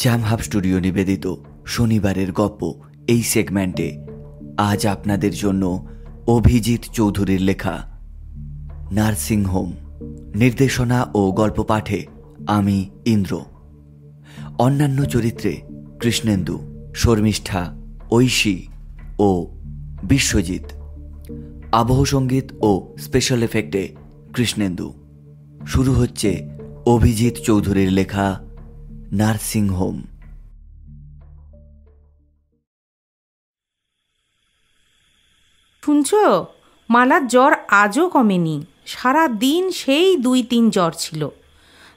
Jam hub studio নিবেদিত শনিবারের গপ্প এই সেগমেন্টে আজ আপনাদের জন্য অভিজিৎ চৌধুরীর লেখা নার্সিং হোম নির্দেশনা ও গল্প পাঠে আমি, ইন্দ্র। অন্যান্য চরিত্রে কৃষ্ণেন্দু, শর্মিষ্ঠা, ঐশী ও বিশ্বজিৎ। আবহ সংগীত ও স্পেশাল এফেক্টে কৃষ্ণেন্দু। শুরু হচ্ছে অভিজিৎ চৌধুরীর লেখা নার্সিং হোম। শুনছ? মালার জ্বর আজও কমেনি। সারা দিন সেই দুই তিন জ্বর ছিল।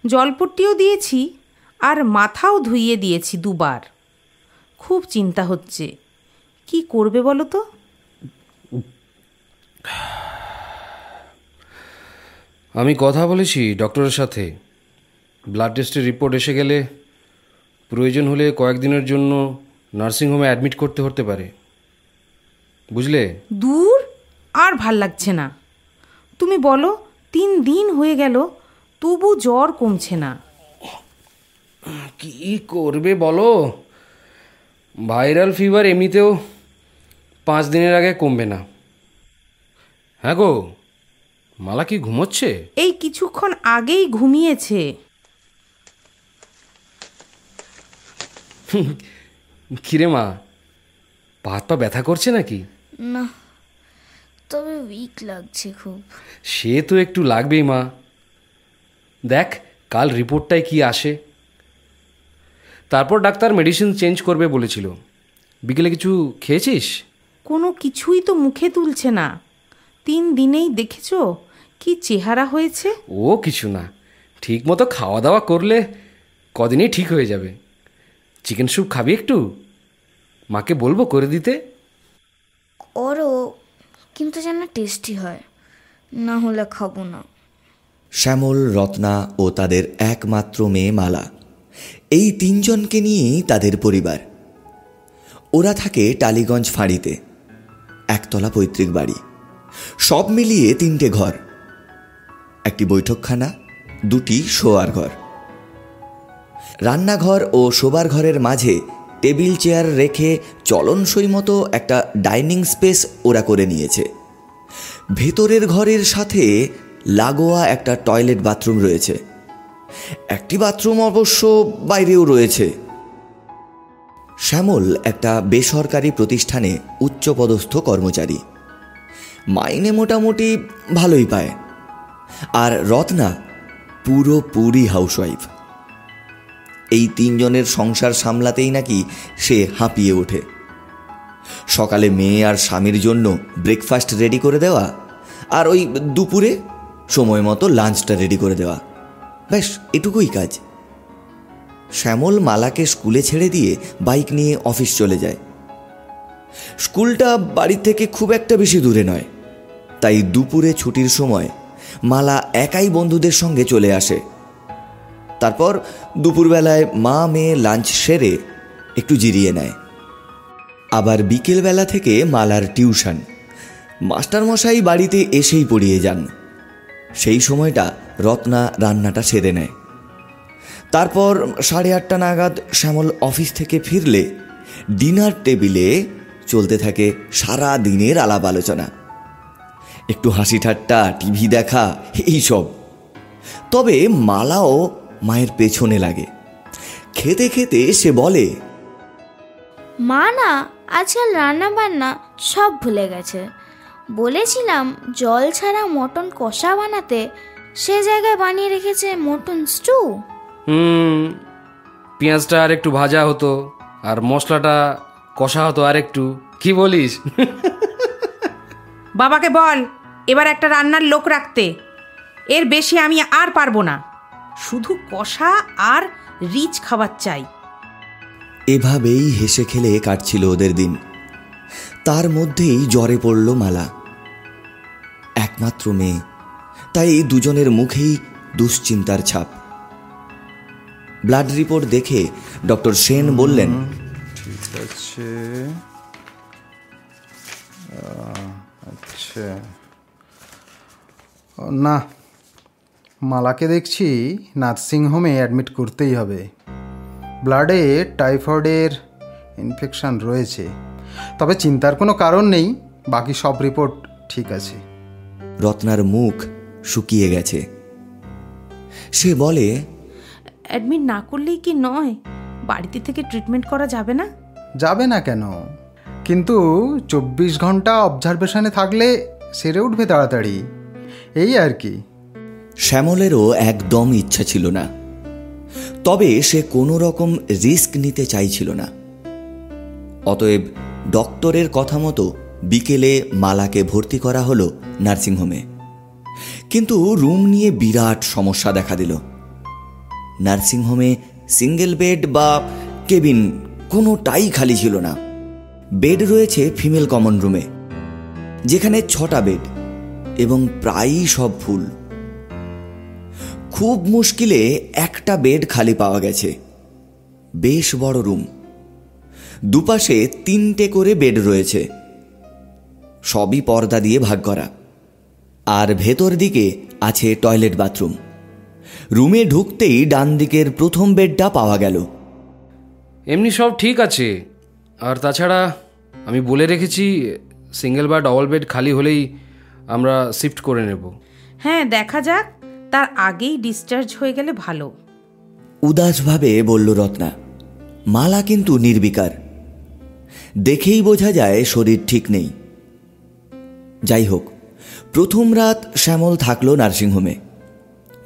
জলপট্টিও দিয়েছি আর মাথাও ধুইয়ে দিয়েছি দুবার। খুব চিন্তা হচ্ছে। কি করবে বলো তো? আমি কথা বলেছি ডক্টরের সাথে। ব্লাড টেস্টের রিপোর্ট এসে গেলে প্রয়োজন হলে কয়েকদিনের জন্য নার্সিংহোমে অ্যাডমিট করতে হতে পারে। বুঝলে? দূর আর ভালো লাগছে না। তুমি বলো তিন দিন হয়ে গেল তবু জ্বর কমছে না। কি করবে বলো? ভাইরাল ফিভার এমনিতেও পাঁচ দিনের আগে কমবে না। হ্যাঁ গো মালা কি ঘুমোচ্ছে? এই কিছুক্ষণ আগেই ঘুমিয়েছে। কিরে মা পা হাত পা ব্যথা করছে নাকি? না তবে উইক লাগছে খুব। সে তো একটু লাগবেই মা। দেখ কাল রিপোর্টটায় কি আসে। তারপর ডাক্তার মেডিসিন চেঞ্জ করবে বলেছিল। বিকেলে কিছু খেয়েছিস? কোনো কিছুই তো মুখে তুলছে না। তিন দিনেই দেখেছ কি চেহারা হয়েছে? ও কিছু না। ঠিক মতো খাওয়া দাওয়া করলে কদিনেই ঠিক হয়ে যাবে। চিকেন স্যুপ খাবি একটু? মাকে বলব করে দিতে। ওরও কিন্তু যেন টেস্টি হয়। না হলে খাব না। শ্যামল রত্না ও তাদের একমাত্র মেয়ে মালা। এই তিনজনকে নিয়েই তাদের পরিবার। ওরা থাকে টালিগঞ্জ ফাঁড়িতে একতলা পৈতৃক বাড়ি। সব মিলিয়ে তিনটে ঘর। একটি বৈঠকখানা দুটি শোয়ার ঘর। রান্নাঘর ও শোবার ঘরের মাঝে টেবিল চেয়ার রেখে চলনসই মতো একটা ডাইনিং স্পেস ওরা করে নিয়েছে। ভেতরের ঘরের সাথে লাগোয়া একটা টয়লেট বাথরুম রয়েছে। একটি বাথরুম অবশ্য বাইরেও রয়েছে। শ্যামল একটা বেসরকারি প্রতিষ্ঠানে উচ্চপদস্থ কর্মচারী। মাইনে মোটামুটি ভালোই পায়। আর রত্না পুরোপুরি হাউসওয়াইফ। এই তিনজনের সংসার সামলাতেই নাকি সে হাঁপিয়ে ওঠে। সকালে মেয়ে আর স্বামীর জন্য ব্রেকফাস্ট রেডি করে দেওয়া আর ওই দুপুরে সময় মতো লাঞ্চটা রেডি করে দেওয়া। ব্যাস, এটুকুই কাজ। শ্যামল মালাকে স্কুলে ছেড়ে দিয়ে বাইক নিয়ে অফিস চলে যায়। স্কুলটা বাড়ি থেকে খুব একটা বেশি দূরে নয়। তাই দুপুরে ছুটির সময় মালা একাই বন্ধুদের সঙ্গে চলে আসে। তারপর দুপুরবেলায় মা মেয়ে লাঞ্চ সেরে একটু জিরিয়ে নেয়। আবার বিকেলবেলা থেকে মালার টিউশন। মাস্টারমশাই বাড়িতে এসেই পড়িয়ে যান। সেই সময়টা রত্না রান্নাটা সেরে নেয়। তারপর সাড়ে আটটা নাগাদ শ্যামল অফিস থেকে ফিরলে ডিনার টেবিলে চলতে থাকে সারা দিনের আলাপ আলোচনা। একটু হাসি ঠাট্টা, টিভি দেখা এইসব তবে মালাও মায়ের পেছনে লাগে। খেতে খেতে সে বলে মা না আজকাল রান্না বান্না সব ভুলে গেছে। বলেছিলাম জল ছাড়া মটন কষা বানাতে সে জায়গায় বানিয়ে রেখেছে মটন স্টু। হুম পেঁয়াজটা আর একটু ভাজা হতো আর মশলাটা কষা হতো আর একটু কি বলিস? বাবাকে বল এবার একটা রান্নার লোক রাখতে। এর বেশি আমি আর পারব না। শুধু কষা আর রিচ খাবার চাই। এভাবেই হেসে খেলে কাটছিল ওদের দিন। তার মধ্যেই জ্বরে পড়ল মালা। একমাত্র মেয়ে তাই দুজনের মুখেই দুশ্চিন্তার ছাপ। ব্লাড রিপোর্ট দেখে ডক্টর সেন বললেন ঠিক আছে। আচ্ছা। না মালাকে দেখছি নার্সিংহোমে অ্যাডমিট করতেই হবে। ব্লাডে টাইফয়েডের ইনফেকশান রয়েছে। তবে চিন্তার কোনো কারণ নেই বাকি সব রিপোর্ট ঠিক আছে। রত্নার মুখ শুকিয়ে গেছে। সে বলে অ্যাডমিট না করলেই কি নয়? বাড়িতে থেকে ট্রিটমেন্ট করা যাবে না? যাবে না কেন? কিন্তু চব্বিশ ঘণ্টা অবজারভেশনে থাকলে সেরে উঠবে তাড়াতাড়ি। এই আর কি। শ্যামলেরও একদম ইচ্ছা ছিল না। তবে সে কোনো রকম রিস্ক নিতে চাইছিল না। অতএব ডক্টরের কথা মতো বিকেলে মালাকে ভর্তি করা হলো নার্সিংহোমে। কিন্তু রুম নিয়ে বিরাট সমস্যা দেখা দিল। নার্সিংহোমে সিঙ্গেল বেড বা কেবিন কোনোটাই খালি ছিল না। বেড রয়েছে ফিমেল কমন রুমে, যেখানে ছটা বেড এবং প্রায়ই সব ফুল। খুব মুশকিলে একটা বেড খালি পাওয়া গেছে। বেশ বড় রুম। দুপাশে তিনটে করে বেড রয়েছে। সবই পর্দা দিয়ে ভাগ করা। আর ভেতর দিকে আছে টয়লেট বাথরুম। রুমে ঢুকতেই ডান দিকের প্রথম বেডটা পাওয়া গেল। এমনি সব ঠিক আছে। আর তাছাড়া আমি বলে রেখেছি সিঙ্গেল বা ডবল বেড খালি হলেই আমরা শিফট করে নেব। হ্যাঁ দেখা যাক। তার আগেই ডিসচার্জ হয়ে গেলে ভালো। উদাসভাবে বলল রত্না, মালা কিন্তু নির্বিকার। দেখেই বোঝা যায় শরীর ঠিক নেই। যাই হোক, প্রথম রাত শ্যামল থাকল নার্সিংহোমে।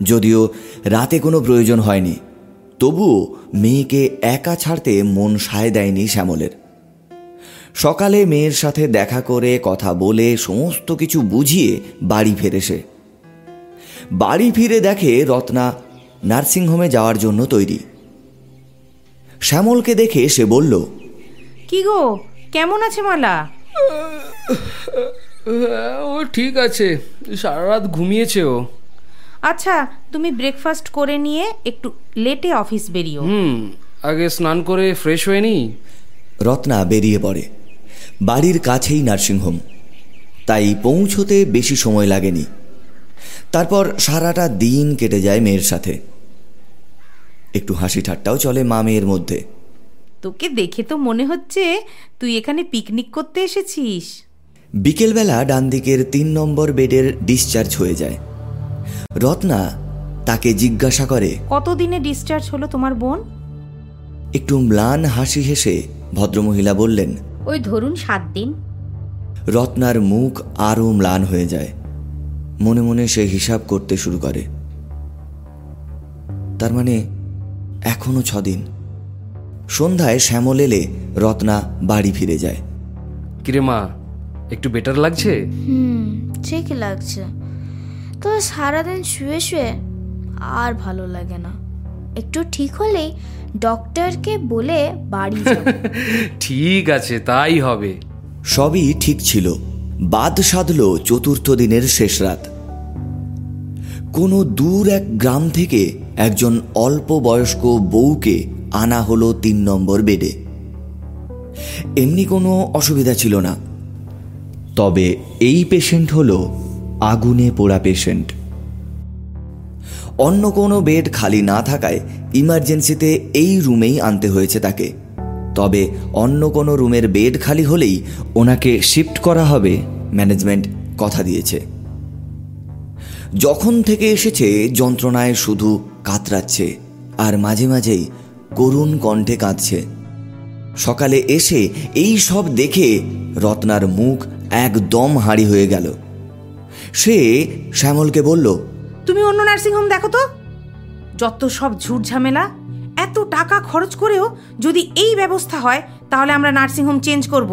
যদিও রাতে কোনো প্রয়োজন হয়নি, তবুও মেয়েকে একা ছাড়তে মন সায় দেয়নি শ্যামলের। সকালে মেয়ের সাথে দেখা করে, কথা বলে, সমস্ত কিছু বুঝিয়ে বাড়ি ফেরে সে বাড়ি ফিরে দেখে রত্না নার্সিংহোমে যাওয়ার জন্য তৈরি। শ্যামলকে দেখে সে বলল কি গো কেমন আছে মালা? ও ঠিক আছে সারা রাত ঘুমিয়েছে ও। আচ্ছা তুমি ব্রেকফাস্ট করে নিয়ে একটু লেটে অফিস বেরিও। হুম আগে স্নান করে ফ্রেশ হয়ে নিই। রত্না বেরিয়ে পড়ে। বাড়ির কাছেই নার্সিংহোম। তাই পৌঁছতে বেশি সময় লাগেনি। তারপর সারাটা দিন কেটে যায় মেয়ের সাথে। একটু হাসি ঠাট্টাও চলে মা মেয়ের মধ্যে। তোকে দেখে তো মনে হচ্ছে তুই এখানে পিকনিক করতে এসেছিস। বিকেলবেলা ডান দিকের তিন নম্বর বেডের ডিসচার্জ হয়ে যায়। রত্না তাকে জিজ্ঞাসা করে কতদিনে ডিসচার্জ হলো তোমার বোন? একটু ম্লান হাসি হেসে ভদ্রমহিলা বললেন ওই ধরুন সাত দিন। রত্নার মুখ আরও ম্লান হয়ে যায়। মনে মনে সে হিসাব করতে শুরু করে। তার মানে এখনও ছদিন। সন্ধ্যায় শ্যামল এলে রত্না বাড়ি ফিরে যায়। কিরে মা একটু বেটার লাগছে? হুম ঠিক লাগছে। তো সারাদিন শুয়ে শুয়ে আর ভালো লাগে না। একটু ঠিক হলেই ডক্টরকে বলে বাড়ি ঠিক আছে তাই হবে। সবই ঠিক ছিল। বাদ সাধল চতুর্থ দিনের শেষ রাত। কোনো দূর এক গ্রাম থেকে একজন অল্প বয়স্ক বউকে আনা হলো তিন নম্বর বেডে। এমনি কোনো অসুবিধা ছিল না। তবে এই পেশেন্ট হল আগুনে পোড়া পেশেন্ট অন্য কোনো বেড খালি না থাকায় ইমার্জেন্সিতে এই রুমেই আনতে হয়েছে তাকে। তবে অন্য কোনো রুমের বেড খালি হলেই ওনাকে শিফট করা হবে, ম্যানেজমেন্ট কথা দিয়েছে। যখন থেকে এসেছে, যন্ত্রণায় শুধু কাতরাচ্ছে আর মাঝে মাঝেই করুণ কণ্ঠে কাঁদছে। সকালে এসে এই সব দেখে রত্নার মুখ একদম হাঁড়ি হয়ে গেল। সে শ্যামলকে বলল, তুমি অন্য নার্সিংহোম দেখো তো। যত সব ঝুট ঝামেলা এত টাকা খরচ করেও যদি এই ব্যবস্থা হয় তাহলে আমরা নার্সিংহোম চেঞ্জ করব।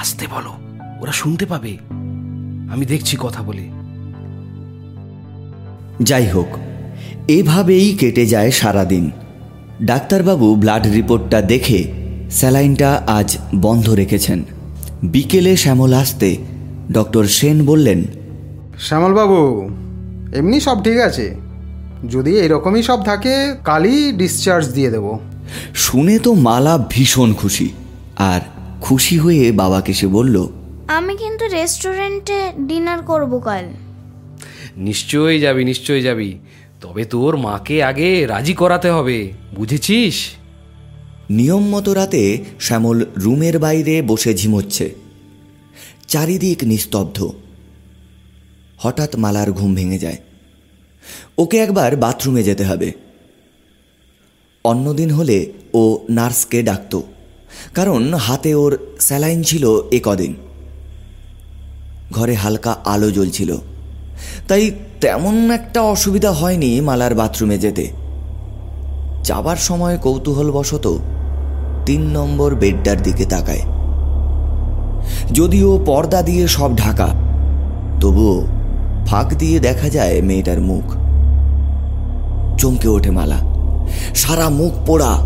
আসতে বলো ওরা শুনতে পাবে। আমি দেখছি কথা বলে। যাই হোক এভাবেই কেটে যায় সারাদিন। ডাক্তারবাবু ব্লাড রিপোর্টটা দেখে স্যালাইনটা আজ বন্ধ রেখেছেন। বিকেলে শ্যামল আসতে ডক্টর সেন বললেন শ্যামলবাবু এমনি সব ঠিক আছে। যদি এরকমই সব থাকে কালই ডিসচার্জ দিয়ে দেব। শুনে তো মালা ভীষণ খুশি। আর খুশি হয়ে বাবাকে সে বলল আমি কিন্তু রেস্টুরেন্টে ডিনার করব কাল। নিশ্চয়ই যাবি নিশ্চয়ই যাবি। তবে তোর মাকে আগে রাজি করাতে হবে বুঝেছিস? নিয়ম মতো রাতে শ্যামল রুমের বাইরে বসে ঝিমোচ্ছে। চারিদিক নিস্তব্ধ। হঠাৎ মালার ঘুম ভেঙে যায়। ওকে একবার বাথরুমে যেতে হবে। অন্যদিন হলে ও নার্সকে ডাকত, কারণ হাতে ওর স্যালাইন ছিল এ কদিন। ঘরে হালকা আলো জ্বলছিল, তাই তেমন একটা অসুবিধা হয়নি মালার বাথরুমে যেতে। যাবার সময় কৌতূহলবশত তিন নম্বর বেডটার দিকে তাকায়। যদিও পর্দা দিয়ে সব ঢাকা, তবুও ফাঁক দিয়ে দেখা যায় মেয়েটার মুখ। চমকে ওঠে মালা। সারা মুখ পোড়া।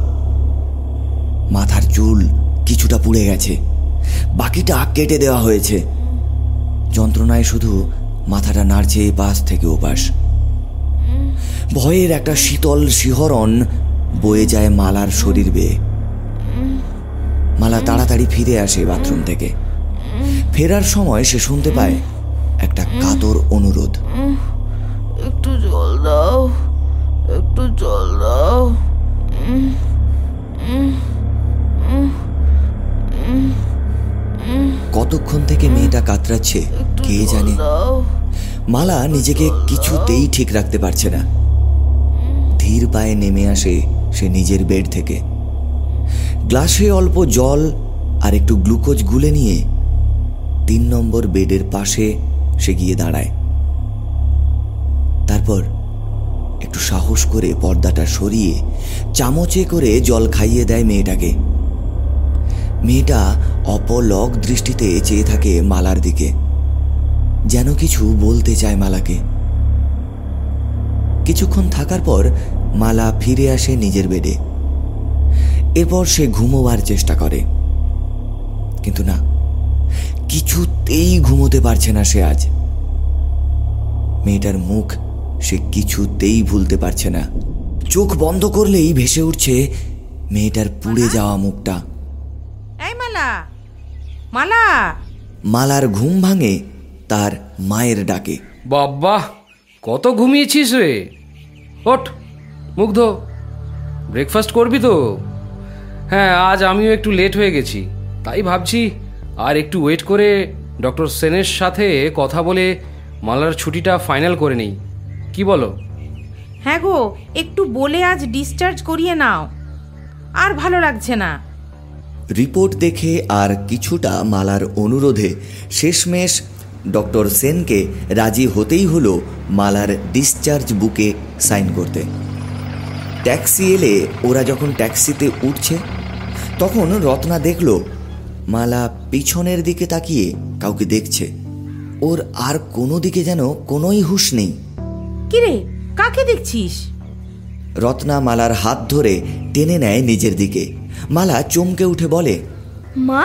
মাথার চুল কিছুটা পুড়ে গেছে। বাকিটা কেটে দেওয়া হয়েছে। যন্ত্রণায় শুধু মাথাটা নাড়ছে পাশ থেকে ওপাশ। ভয়ের একটা শীতল শিহরণ বয়ে যায় মালার শরীর বেয়ে। মালা তাড়াতাড়ি ফিরে আসে বাথরুম থেকে। ফেরার সময় সে শুনতে পায় একটা কাতর অনুরোধ। একটু জল দাও। কতক্ষণ থেকে মেয়েটা কাতরাচ্ছে কে জানে? মালা নিজেকে কিছুতেই ঠিক রাখতে পারছে না। ধীর পায়ে নেমে আসে সে নিজের বেড থেকে। গ্লাসে অল্প জল আর একটু গ্লুকোজ গুলে নিয়ে তিন নম্বর বেডের পাশে সে গিয়ে দাঁড়ায়। তারপর একটু সাহস করে পর্দাটা সরিয়ে চামচে করে জল খাইয়ে দেয় মেয়েটাকে। মেয়েটা অপলক দৃষ্টিতে চেয়ে থাকে মালার দিকে। যেন কিছু বলতে চায় মালাকে। কিছুক্ষণ থাকার পর মালা ফিরে আসে নিজের বেডে। এরপর সে ঘুমোবার চেষ্টা করে। কিন্তু না, কিছুতেই ঘুমোতে পারছে না সে আজ। মেয়েটার মুখ সে কিছুতেই ভুলতে পারছে না। চোখ বন্ধ করলেই ভেসে উঠছে মেয়েটার পুড়ে যাওয়া মুখটা। এই মালা! মালা! মালার ঘুম ভাঙে তার মায়ের ডাকে। বাবা কত ঘুমিয়েছিস রে? ওঠ মুগ্ধ ব্রেকফাস্ট করবি তো? হ্যাঁ আজ আমিও একটু লেট হয়ে গেছি। তাই ভাবছি আর একটু ওয়েট করে ডক্টর সেনের সাথে কথা বলে মালার ছুটিটা ফাইনাল করে নেই। কি বলো? হ্যাঁ গো একটু বলে আজ ডিসচার্জ করিয়ে নাও। আর ভালো লাগছে না। রিপোর্ট দেখে আর কিছুটা মালার অনুরোধে শেষমেশ ডক্টর সেনকে রাজি হতেই হলো মালার ডিসচার্জ বুকে সাইন করতে। ট্যাক্সি এলে ওরা যখন ট্যাক্সিতে উঠছে তখন রত্না দেখল মালা পিছনের দিকে তাকিয়ে কাউকে দেখছে। ওর আর কোনো দিকে যেন কোনোই হুঁশ নেই। কিরে কাকে দেখছিস? রত্না মালার হাত ধরে টেনে নেয় নিজের দিকে। মালা চমকে উঠে বলে মা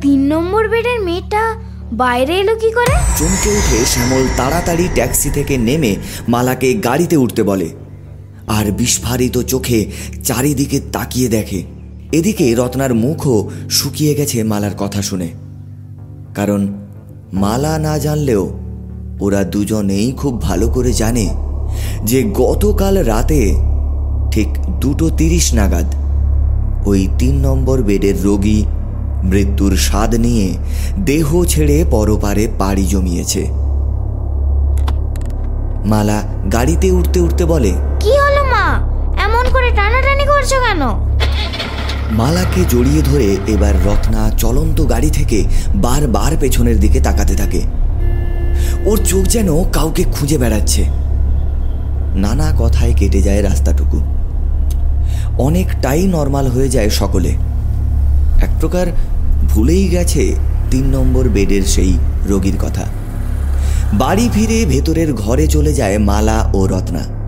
তিন নম্বর বেডের মেয়েটা বাইরে এলো কি করে? চমকে উঠে শ্যামল তাড়াতাড়ি ট্যাক্সি থেকে নেমে মালাকে গাড়িতে উঠতে বলে আর বিস্ফারিত চোখে চারিদিকে তাকিয়ে দেখে। এদিকে রত্নার মুখও শুকিয়ে গেছে মালার কথা শুনে। কারণ মালা না জানলেও ওরা দুজনেই খুব ভালো করে জানে যে গতকাল রাতে ঠিক দুটো তিরিশ নাগাদ ওই তিন নম্বর বেডের রোগী মৃত্যুর স্বাদ নিয়ে দেহ ছেড়ে পরপারে পাড়ি জমিয়েছে। মালা গাড়িতে উঠতে উঠতে বলে কি হলো মা? এমন করে টানাটানি করছ কেন? মালাকে জড়িয়ে ধরে এবার রত্না চলন্ত গাড়ি থেকে বারবার পেছনের দিকে তাকাতে থাকে। ওর চোখ যেন কাউকে খুঁজে বেড়াচ্ছে। নানা কথায় কেটে যায় রাস্তাটুকু। অনেকটাই নর্মাল হয়ে যায় সকলে। এক প্রকার ভুলেই গেছে তিন নম্বর বেডের সেই রোগীর কথা। বাড়ি ফিরে ভেতরের ঘরে চলে যায় মালা ও রত্না।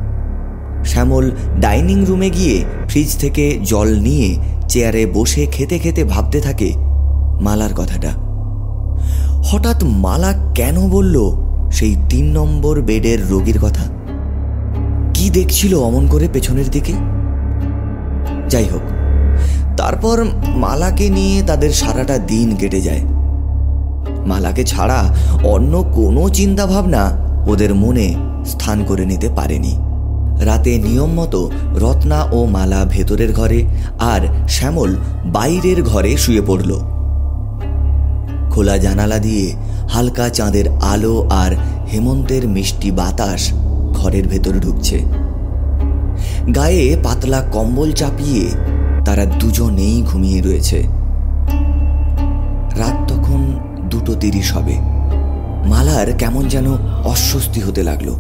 শ্যামল ডাইনিং রুমে গিয়ে ফ্রিজ থেকে জল নিয়ে চেয়ারে বসে খেতে খেতে ভাবতে থাকে মালার কথাটা। হঠাৎ মালা কেন বলল সেই তিন নম্বর বেডের রোগীর কথা? কি দেখছিল অমন করে পেছনের দিকে? যাই হোক, তারপর মালাকে নিয়ে তাদের সারাটা দিন কেটে যায়। মালাকে ছাড়া অন্য কোনো চিন্তা ভাবনা ওদের মনে স্থান করে নিতে পারেনি। রাতে নিয়ম মতো রত্না ও মালা ভেতরের ঘরে আর শ্যামল বাইরের ঘরে শুয়ে পড়ল। খোলা জানালা দিয়ে হালকা চাঁদের আলো আর হেমন্তের মিষ্টি বাতাস ঘরের ভেতর ঢুকছে। গায়ে পাতলা কম্বল চাপিয়ে তারা দুজনেই ঘুমিয়ে রয়েছে। রাত তখন দুটো তিরিশ হবে। মালার কেমন যেন অস্বস্তি হতে লাগল।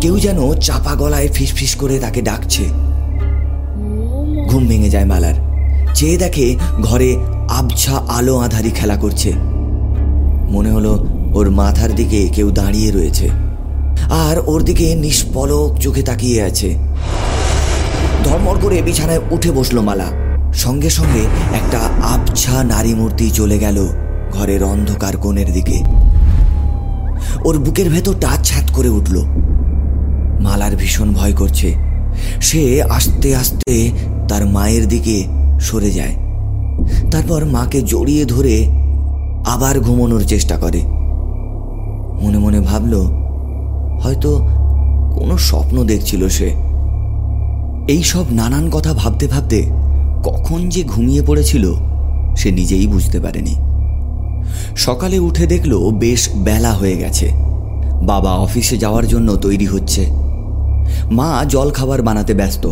কেউ যেন চাপা গলায় ফিসফিস করে তাকে ডাকছে। ঘুম ভেঙে যায় মালার। চেয়ে দেখে ঘরে আবছা আলো আধারি খেলা করছে। মনে হলো ওর মাথার দিকে কেউ দাঁড়িয়ে রয়েছে। আর ওর দিকে নিষ্পলক চোখে তাকিয়ে আছে। ধর্মর করে বিছানায় উঠে বসল মালা। সঙ্গে সঙ্গে একটা আবছা নারী মূর্তি চলে গেল ঘরের অন্ধকার কোণের দিকে। ওর বুকের ভেতরটা ছ্যাত করে উঠল। মালার ভীষণ ভয় করছে। সে আস্তে আস্তে তার মায়ের দিকে সরে যায়। তারপর মাকে জড়িয়ে ধরে আবার ঘুমানোর চেষ্টা করে। মনে মনে ভাবল, হয়তো কোনো স্বপ্ন দেখছিল সে। এই সব নানান কথা ভাবতে ভাবতে কখন যে ঘুমিয়ে পড়েছিল সে নিজেই বুঝতে পারেনি। সকালে উঠে দেখল বেশ বেলা হয়ে গেছে। বাবা অফিসে যাওয়ার জন্য তৈরি হচ্ছে। মা জল খাবার বানাতে ব্যস্ত।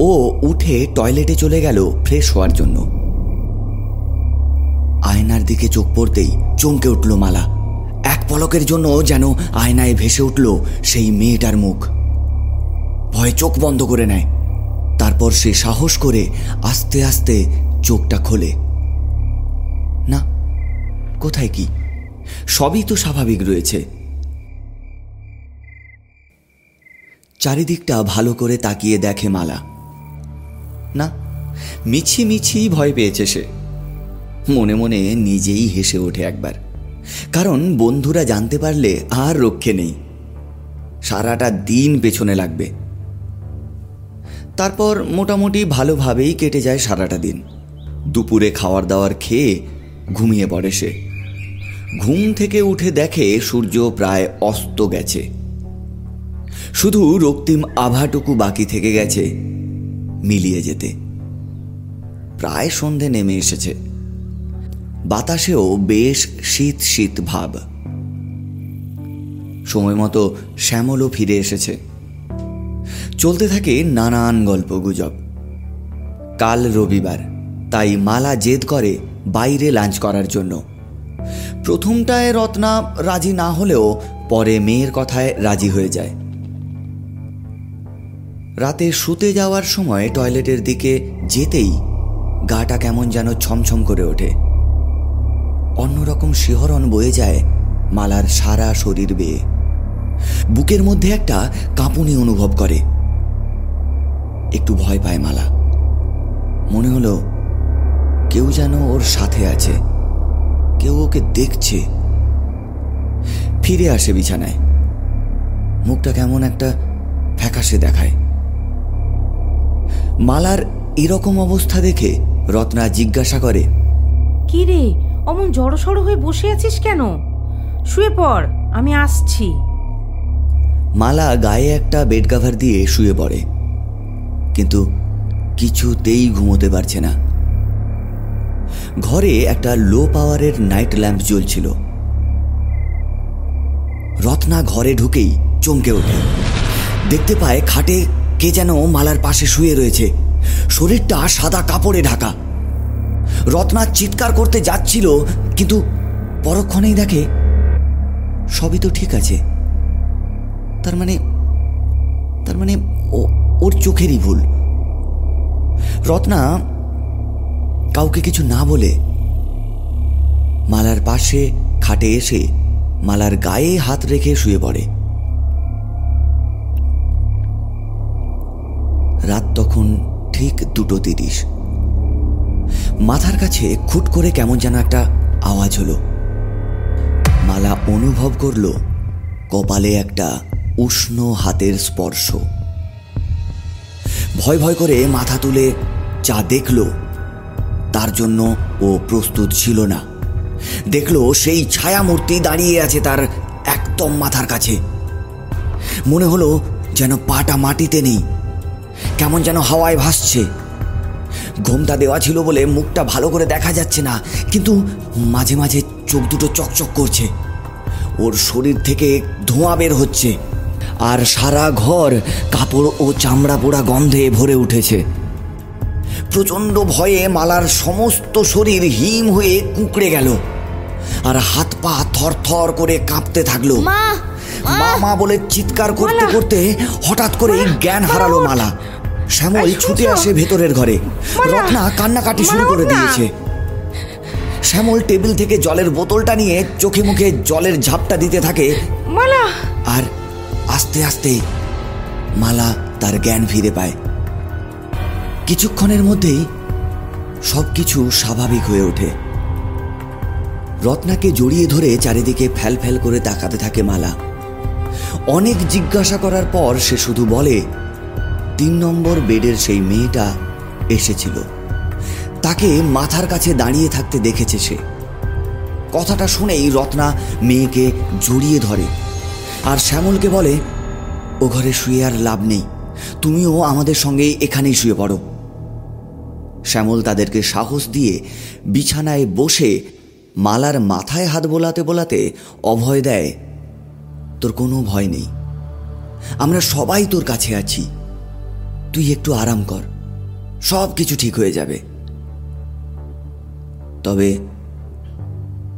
ও উঠে টয়লেটে চলে গেল ফ্রেশ হওয়ার জন্য। আয়নার দিকে চোখ পড়তেই চমকে উঠল মালা। এক পলকের জন্য যেন আয়নায় ভেসে উঠল সেই মেয়েটার মুখ। ভয়ে চোখ বন্ধ করে নেয়। তারপর সে সাহস করে আস্তে আস্তে চোখটা খোলে। না, কোথায় কি? সবই তো স্বাভাবিক রয়েছে। চারিদিকটা ভালো করে তাকিয়ে দেখে মালা। না? মিছি মিছি ভয় পেয়েছে সে। মনে মনে নিজেই হেসে ওঠে একবার। কারণ বন্ধুরা জানতে পারলে আর রক্ষে নেই। সারাটা দিন পেছনে লাগবে। তারপর মোটামুটি ভালোভাবেই কেটে যায় সারাটা দিন। দুপুরে খাওয়ার দাওয়ার খেয়ে ঘুমিয়ে পড়ে সে। ঘুম থেকে উঠে দেখে সূর্য প্রায় অস্ত গেছে। শুধু রক্তিম আভাটুকু বাকি থেকে গেছে। মিলিয়ে যেতে। প্রায় সন্ধে নেমে এসেছে। বাতাসেও বেশ শীত শীত ভাব। সময় মতো শ্যামলও ফিরে এসেছে। চলতে থাকে নানান গল্প গুজব। কাল রবিবার, তাই মালা জেদ করে বাইরে লাঞ্চ করার জন্য। প্রথমটায় রত্না রাজি না হলেও পরে মেয়ের কথায় রাজি হয়ে যায়। রাতে শুতে যাওয়ার সময় টয়লেটের দিকে যেতেই গাটা কেমন যেন ছমছম করে ওঠে। অন্যরকম শিহরণ বয়ে যায় মালার সারা শরীর বেয়ে। বুকের মধ্যে একটা কাঁপুনি অনুভব করে। একটু ভয় পায় মালা। মনে হলো কেউ যেন ওর সাথে আছে। কেউ ওকে দেখছে। ফিরে আসে বিছানায়। মুখটা কেমন একটা ফ্যাকাশে দেখায়। মালার এরকম অবস্থা দেখে রত্না জিজ্ঞাসা করে কি রে অমন জড়সড় হয়ে বসে আছিস কেন? শুয়ে পড় আমি আসছি। মালা গায়ে একটা বেড কাভার দিয়ে শুয়ে পড়ে কিন্তু কিছুতেই ঘুমোতে পারছে না। ঘরে একটা লো পাওয়ারের নাইট ল্যাম্প জ্বলছিল। রত্না ঘরে ঢুকেই চমকে ওঠে। দেখতে পায় খাটে কে যেন মালার পাশে শুয়ে রয়েছে। শরীরটা সাদা কাপড়ে ঢাকা। রত্না চিৎকার করতে যাচ্ছিল, কিন্তু পরক্ষণেই দেখে সবই তো ঠিক আছে। তার মানে তার মানে ওর চোখেরই ভুল। রত্না কাউকে কিছু না বলে মালার পাশে খাটে এসে মালার গায়ে হাত রেখে শুয়ে পড়ে। রাত তখন ঠিক দুটো তিরিশ। মাথার কাছে খুট করে কেমন যেন একটা আওয়াজ হলো। মালা অনুভব করল কপালে একটা উষ্ণ হাতের স্পর্শ। ভয় ভয় করে মাথা তুলে যা দেখল, তার জন্য ও প্রস্তুত ছিল না। দেখল সেই ছায়ামূর্তি দাঁড়িয়ে আছে তার একদম মাথার কাছে। মনে হলো যেন পাটা মাটিতে নেই। কেমন যেন হাওয়ায় ভাসছে। ঘোমটা দেওয়া ছিল বলে মুখটা ভালো করে দেখা যাচ্ছে না কিন্তু মাঝে মাঝে চোখ দুটো চকচক করছে। ওর শরীর থেকে ধোঁয়া বের হচ্ছে আর সারা ঘর কাপড় ও চামড়া পোড়া গন্ধে ভরে উঠেছে। প্রচণ্ড ভয়ে মালার সমস্ত শরীর হিম হয়ে কুঁকড়ে গেল আর হাত পা থর থর করে কাঁপতে থাকল। মা মা। মা বলে চিৎকার করতে করতে হঠাৎ করে জ্ঞান হারালো মালা। শ্যামল ছুটে আসে ভেতরের ঘরে। রত্না কান্নাকাটি শুরু করে দিয়েছে। শ্যামল টেবিল থেকে জলের বোতলটা নিয়ে চোখে মুখে জলের ঝাপটা দিতে থাকে। মালা! আর আস্তে আস্তে মালা তার জ্ঞান ফিরে পায়। কিছুক্ষণের মধ্যেই সবকিছু স্বাভাবিক হয়ে ওঠে। রত্নাকে জড়িয়ে ধরে চারিদিকে ফ্যাল ফ্যাল করে তাকাতে থাকে মালা। অনেক জিজ্ঞাসা করার পর সে শুধু বলে তিন নম্বর বেডের সেই মেয়েটা এসেছিল। তাকে মাথার কাছে দাঁড়িয়ে থাকতে দেখেছে সে। কথাটা শুনেই রত্না মেয়েকে জড়িয়ে ধরে আর শ্যামলকে বলে, ও ঘরে শুয়ে আর লাভ নেই। তুমিও আমাদের সঙ্গে এখানেই শুয়ে পড়ো। শ্যামল তাদেরকে সাহস দিয়ে বিছানায় বসে মালার মাথায় হাত বোলাতে বোলাতে অভয় দেয়, তোর কোনো ভয় নেই। আমরা সবাই তোর কাছে আছি। তুই একটু আরাম কর। সব কিছু ঠিক হয়ে যাবে। তবে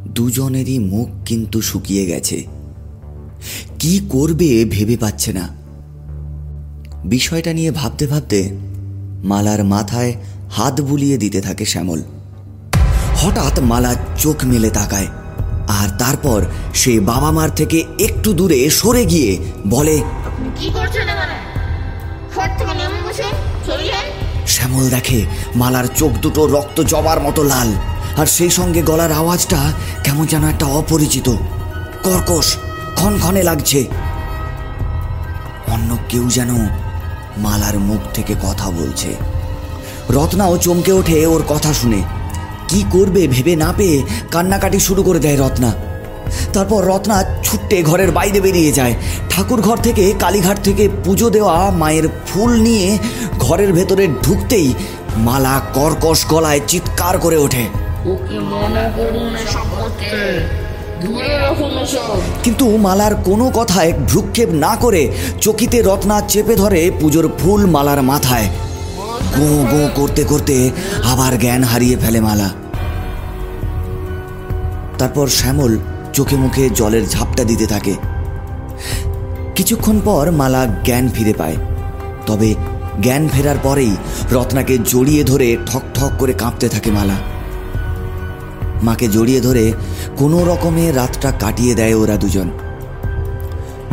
দুজনেরই মুখ কিন্তু শুকিয়ে গেছে। কি করবে ভেবে পাচ্ছে না। বিষয়টা নিয়ে ভাবতে ভাবতে মালার মাথায় হাত বুলিয়ে দিতে থাকে শ্যামল। হঠাৎ মালা চোখ মেলে তাকায়, আর তারপর সে বাবা মার থেকে একটু দূরে সরে গিয়ে বলে কি করছেন শ্যামল দেখে মালার চোখ দুটো রক্ত জবার মতো লাল, আর সেই সঙ্গে গলার আওয়াজটা কেমন যেন একটা অপরিচিত। কর্কশ, ক্ষণক্ষণে লাগছে। অন্য কেউ যেন মালার মুখ থেকে কথা বলছে। রত্নাও চমকে ওঠে ওর কথা শুনে। কি করবে ভেবে না পেয়ে কান্নাকাটি শুরু করে দেয় রত্না। তারপর রত্না ছুট্টে ঘরের বাইরে বেরিয়ে যায়। ঠাকুর ঘর থেকে কালীঘাট থেকে পুজো দেওয়া মায়ের ফুল নিয়ে ঘরের ভেতরে ঢুকতেই মালা কর্কশ গলায় চিৎকার করে ওঠে। ওকে মনে করুন এসব করতে। দূরে রাখুন এসব। কিন্তু মালার কোনো কথায় ভ্রুক্ষেপ না করে চকিতে রত্না চেপে ধরে পুজোর ফুল মালার মাথায়। গো গো করতে করতে আবার জ্ঞান হারিয়ে ফেলে মালা। তারপর শ্যামল চোখে মুখে জলের ঝাপটা দিতে থাকে। কিছুক্ষণ পর মালা জ্ঞান ফিরে পায়। তবে জ্ঞান ফেরার পরেই রত্নাকে জড়িয়ে ধরে ঠক ঠক করে কাঁপতে থাকে মালা। মাকে জড়িয়ে ধরে কোনো রকমে রাতটা কাটিয়ে দেয় ওরা দুজন।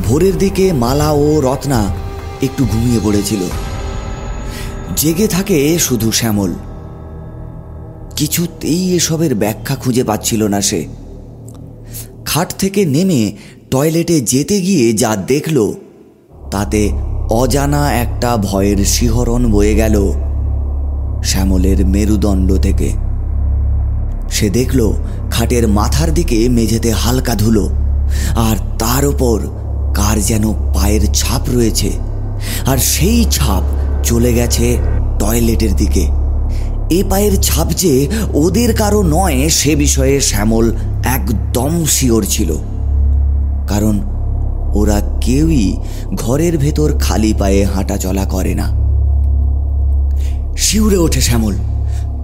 ভোরের দিকে মালা ও রত্না একটু ঘুমিয়ে পড়েছিল। জেগে থাকে শুধু শ্যামল। কিছুতেই এসবের ব্যাখ্যা খুঁজে পাচ্ছিল না সে। খাট থেকে নেমে টয়লেটে যেতে গিয়ে যা দেখল, তাতে অজানা একটা ভয়ের শিহরণ বয়ে গেল শ্যামলের মেরুদণ্ড থেকে। সে দেখল, খাটের মাথার দিকে মেঝেতে হালকা ধুলো, আর তার ওপর কার যেন পায়ের ছাপ রয়েছে, আর সেই ছাপ চলে গেছে টয়লেটের দিকে। এ পায়ের ছাপ যে ওদের কারও নয়, সে বিষয়ে শ্যামল একদম শিওর ছিল। কারণ ওরা কেউই ঘরের ভেতর খালি পায়ে হাঁটা চলা করে না। শিউরে ওঠে শ্যামল,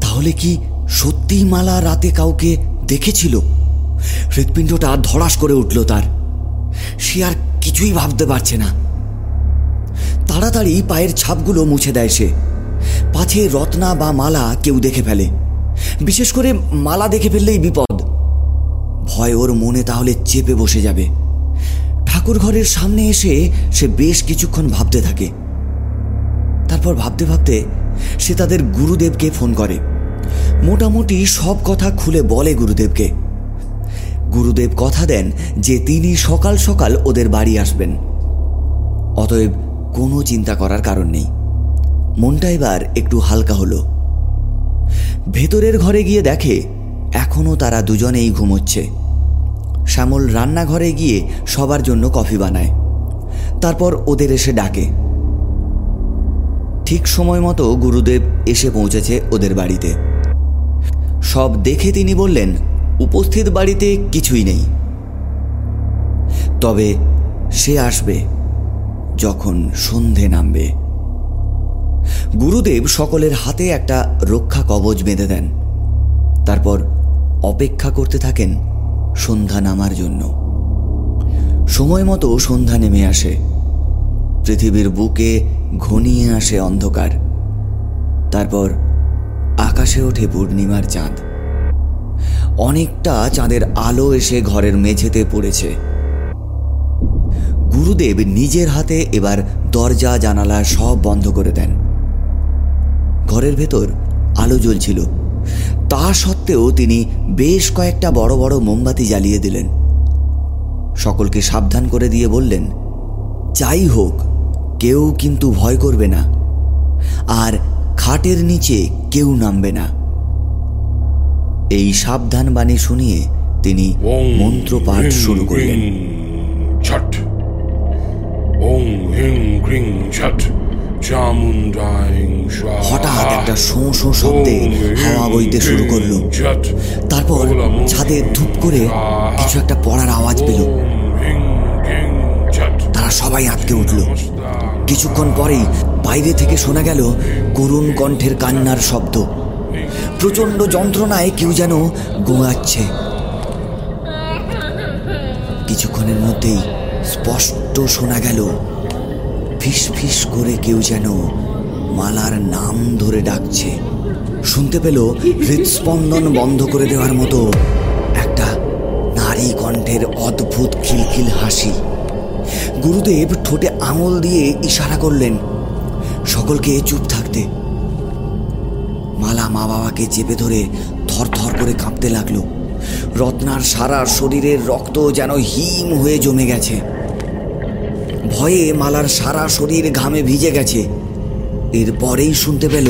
তাহলে কি সত্যিই মালা রাতে কাউকে দেখেছিল? হৃৎপিণ্ডটা ধড়াস করে উঠল তার। সে আর কিছুই ভাবতে পারছে না। তাড়াতাড়ি পায়ের ছাপগুলো মুছে দেয় সে। পাছে রত্না বা মালা কেউ দেখে ফেলে। বিশেষ করে মালা দেখে ফেললেই বিপদ। ভয় ওর মনে তাহলে চেপে বসে যাবে। ঠাকুর ঘরের সামনে এসে সে বেশ কিছুক্ষণ ভাবতে থাকে। তারপর ভাবতে ভাবতে সে তাদের গুরুদেবকে ফোন করে। মোটামুটি সব কথা খুলে বলে গুরুদেবকে। গুরুদেব কথা দেন যে তিনি সকাল সকাল ওদের বাড়ি আসবেন। অতএব কোনো চিন্তা করার কারণ নেই। মনটা এবার একটু হালকা হলো। ভেতরের ঘরে গিয়ে দেখে এখনও তারা দুজনেই ঘুমোচ্ছে। শ্যামল রান্নাঘরে গিয়ে সবার জন্য কফি বানায়। তারপর ওদের এসে ডাকে। ঠিক সময় মতো গুরুদেব এসে পৌঁছেছে ওদের বাড়িতে। সব দেখে তিনি বললেন, উপস্থিত বাড়িতে কিছুই নেই। তবে সে আসবে যখন সন্ধে নামবে। গুরুদেব সকলের হাতে একটা রক্ষা কবচ বেঁধে দেন। তারপর অপেক্ষা করতে থাকেন সন্ধ্যা নামার জন্য। সময় মতো সন্ধ্যা নেমে আসে। পৃথিবীর বুকে ঘনিয়ে আসে অন্ধকার। তারপর আকাশে ওঠে পূর্ণিমার চাঁদ। অনেকটা চাঁদের আলো এসে ঘরের মেঝেতে পড়েছে। গুরুদেব নিজের হাতে এবার দরজা, জানালা সব বন্ধ করে দেন। ঘরের ভেতর আলো জ্বলছিল। তা সত্ত্বেও তিনি বেশ কয়েকটা বড় বড় মোমবাতি জ্বালিয়ে দিলেন। সকলকে সাবধান করে দিয়ে বললেন যাই হোক কেউ কিন্তু ভয় করবে না আর খাটের নিচে কেউ নামবে না। এই সাবধান বাণী শুনিয়ে তিনি মন্ত্রপাঠ শুরু করলেন। ছট। ওং হিং ক্রিং ছট। হঠাৎ একটা শোঁ শোঁ শব্দে হাওয়া বইতে শুরু করল। তারপর ছাদে ধূপ করে কিছু একটা পড়ার আওয়াজ পেল। তারা সবাই আটকে উঠল। কিছুক্ষণ পরেই বাইরে থেকে শোনা গেল করুণ কণ্ঠের কান্নার শব্দ। প্রচণ্ড যন্ত্রণায় কেউ যেন গোঙাচ্ছে কিছুক্ষণের মধ্যেই স্পষ্ট শোনা গেল ফিস ফিস করে কেউ যেন মালার নাম ধরে ডাকছে। শুনতে পেল হৃদস্পন্দন বন্ধ করে দেওয়ার মতো একটা নারী কণ্ঠের অদ্ভুত খিলখিল হাসি। গুরুদেব ঠোঁটে আঙুল দিয়ে ইশারা করলেন, সকলকে চুপ থাকতে। মালা মা বাবাকে চেপে ধরে থরথর করে কাঁপতে লাগল। রত্নার সারা শরীরের রক্ত যেন হিম হয়ে জমে গেছে। ভয়ে মালার সারা শরীর ঘামে ভিজে গেছে। এরপরেই শুনতে পেল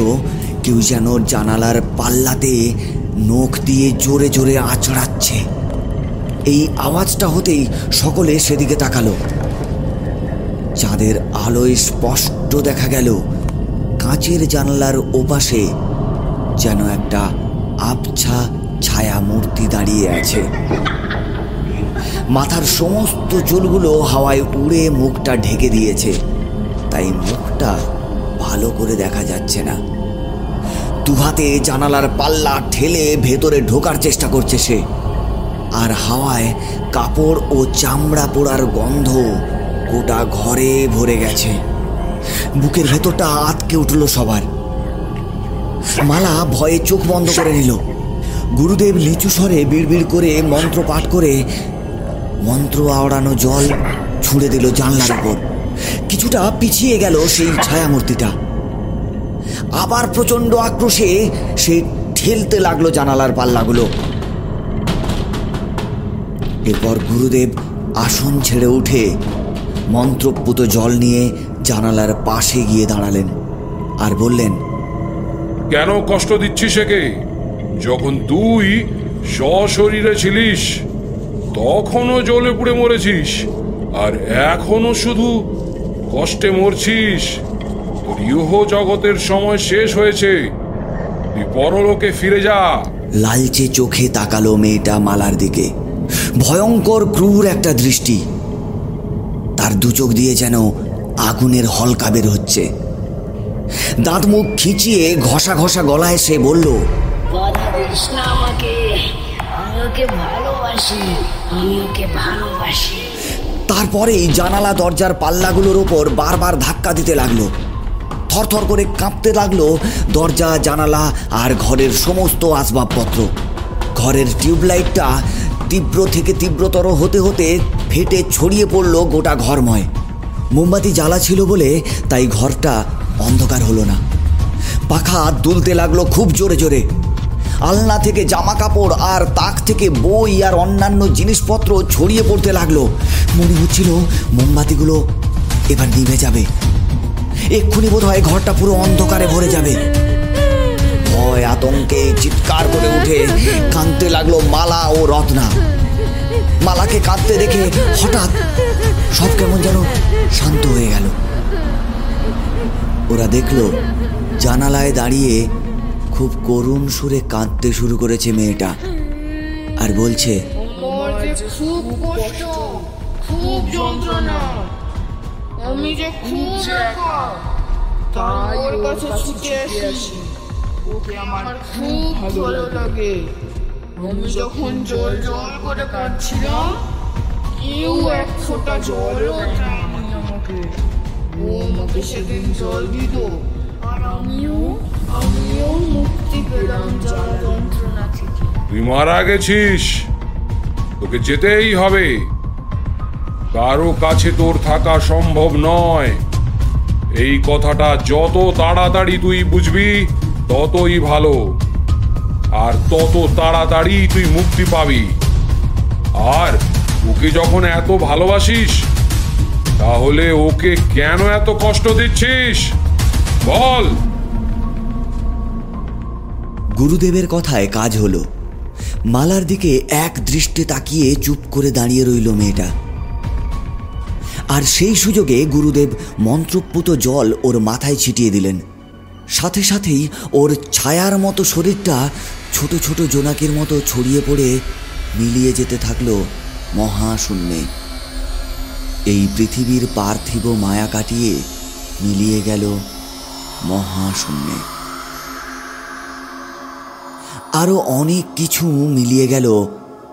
কেউ যেন জানালার পাল্লাতে নখ দিয়ে জোরে জোরে আঁচড়াচ্ছে। এই আওয়াজটা হতেই সকলে সেদিকে তাকালো। চাঁদের আলোয় স্পষ্ট দেখা গেল, কাঁচের জানালার ওপাশে যেন একটা আবছা ছায়া মূর্তি দাঁড়িয়ে আছে। মাথার সমস্ত চুলগুলো হাওয়ায় উড়ে মুখটা ঢেকে দিয়েছে। তাই মুখটা ভালো করে দেখা যাচ্ছে না। দুহাতে জানালার পাল্লা ঠেলে ভেতরে ঢোকার চেষ্টা করছে সে। আর হাওয়ায় কাপড় ও চামড়া পোড়ার গন্ধ গোটা ঘরে ভরে গেছে। বুকের ভেতরটা আটকে উঠল সবার। মালা ভয়ে চোখ বন্ধ করে নিল। গুরুদেব লিচু স্বরে বিড়বিড় করে মন্ত্র পাঠ করে মন্ত্র আওড়ানো জল ছুঁড়ে দিল জানলার উপর। কিছুটা পিছিয়ে গেল সেই ছায়ামূর্তিটা। আবার প্রচণ্ড আক্রোশে সে ঠেলতে লাগল জানালার পাল্লাগুলো। এরপর গুরুদেব আসন ছেড়ে উঠে মন্ত্রপুত জল নিয়ে জানালার পাশে গিয়ে দাঁড়ালেন আর বললেন, কেন কষ্ট দিচ্ছিস একে? যখন তুই সশরীরে ছিলিস তখনও জ্বলে পুড়ে মরেছিস আর এখনও শুধু কষ্টে মরছিস। তোর ইহ জগতের সময় শেষ হয়েছে। তুই পরলোকে ফিরে যা। লালচে চোখে তাকালো মেয়েটা মালার দিকে। ভয়ঙ্কর ক্রূর একটা দৃষ্টি। তার দু চোখ দিয়ে যেন আগুনের হলকা বের হচ্ছে। দাঁত মুখ খিচিয়ে ঘষা ঘষা গলায় সে বলল বাধা দিস না আমাকে। আমি ভালোবাসি। ভালোবাসি। তারপরেই জানালা দরজার পাল্লাগুলোর ওপর বারবার ধাক্কা দিতে লাগল। থরথর করে কাঁপতে লাগল দরজা, জানালা আর ঘরের সমস্ত আসবাবপত্র। ঘরের টিউবলাইটটা তীব্র থেকে তীব্রতর হতে হতে ফেটে ছড়িয়ে পড়ল গোটা ঘরময়। মোমবাতি জ্বালা ছিল বলে তাই ঘরটা অন্ধকার হলো না। পাখা দুলতে লাগল খুব জোরে জোরে। আলনা থেকে জামা কাপড় আর তাক থেকে বই আর অন্যান্য জিনিসপত্র ছড়িয়ে পড়তে লাগল। মনে হচ্ছিল মোমবাতিগুলো এবার নিভে যাবে। এক্ষুনি বোধ হয় ঘরটা পুরো অন্ধকারে ভরে যাবে। ভয় আতঙ্কে চিৎকার করে উঠে কাঁদতে লাগল মালা ও রত্না। মালাকে কাঁদতে দেখে হঠাৎ সব কেমন যেন শান্ত হয়ে গেল। ওরা দেখল জানালায় দাঁড়িয়ে খুব করুণ সুরে কাঁদতে শুরু করেছে মেয়েটা। আর বলছে খুব কষ্ট, খুব যন্ত্রণা, আমি যে তাই ওর কাছে আসি। আমার খুব আমি যখন জল জল করে কাঁদছিলাম, কেউ এক ফোঁটা দেয়নি আমাকে। ও আমাকে সেদিন জল দিত আর আমিও তুই মারা গেছিস। তোকে যেতেই হবে। কারও কাছে তোর থাকা সম্ভব নয়। এই কথাটা যত তাড়াতাড়ি তুই বুঝবি, ততই ভালো। আর তত তাড়াতাড়ি তুই মুক্তি পাবি। আর ওকে যখন এত ভালোবাসিস, তাহলে ওকে কেন এত কষ্ট দিচ্ছিস? বল। গুরুদেবের কথায় কাজ হলো। মালার দিকে এক দৃষ্টে তাকিয়ে চুপ করে দাঁড়িয়ে রইল মেয়েটা। আর সেই সুযোগে গুরুদেব মন্ত্রপুত জল ওর মাথায় ছিটিয়ে দিলেন। সাথে সাথেই ওর ছায়ার মতো শরীরটা ছোট ছোট জোনাকের মতো ছড়িয়ে পড়ে মিলিয়ে যেতে থাকল মহাশূন্যে। এই পৃথিবীর পার্থিব মায়া কাটিয়ে মিলিয়ে গেল মহাশূন্যে। আরও অনেক কিছু মিলিয়ে গেল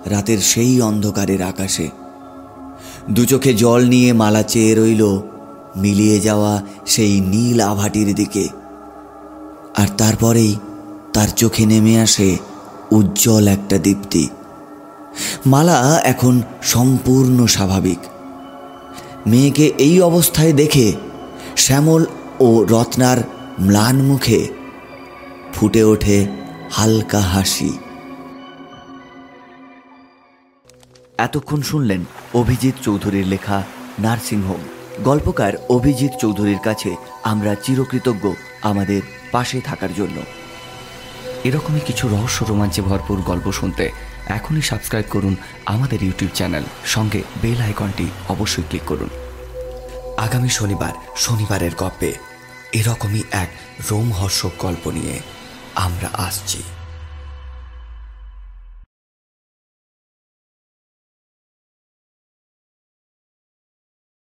রাতের সেই অন্ধকারের আকাশে। দু চোখে জল নিয়ে মালা চেয়ে রইল মিলিয়ে যাওয়া সেই নীল আভাটির দিকে। আর তারপরেই তার চোখে নেমে আসে উজ্জ্বল একটা দীপ্তি। মালা এখন সম্পূর্ণ স্বাভাবিক। মেয়েকে এই অবস্থায় দেখে শ্যামল ও রত্নার ম্লান মুখে ফুটে ওঠে হালকা হাসি। এতক্ষণ শুনলেন অভিজিৎ চৌধুরীর লেখা নার্সিংহোম। গল্পকার অভিজিৎ চৌধুরীর কাছে আমরা চিরকৃতজ্ঞ আমাদের পাশে থাকার জন্য। এরকমই কিছু রহস্য রোমাঞ্চে ভরপুর গল্প শুনতে এখনই সাবস্ক্রাইব করুন আমাদের ইউটিউব চ্যানেল। সঙ্গে বেল আইকনটি অবশ্যই ক্লিক করুন। আগামী শনিবার, শনিবারের গল্পে এরকমই এক রোমহর্ষক গল্প নিয়ে। আমরা আসছি।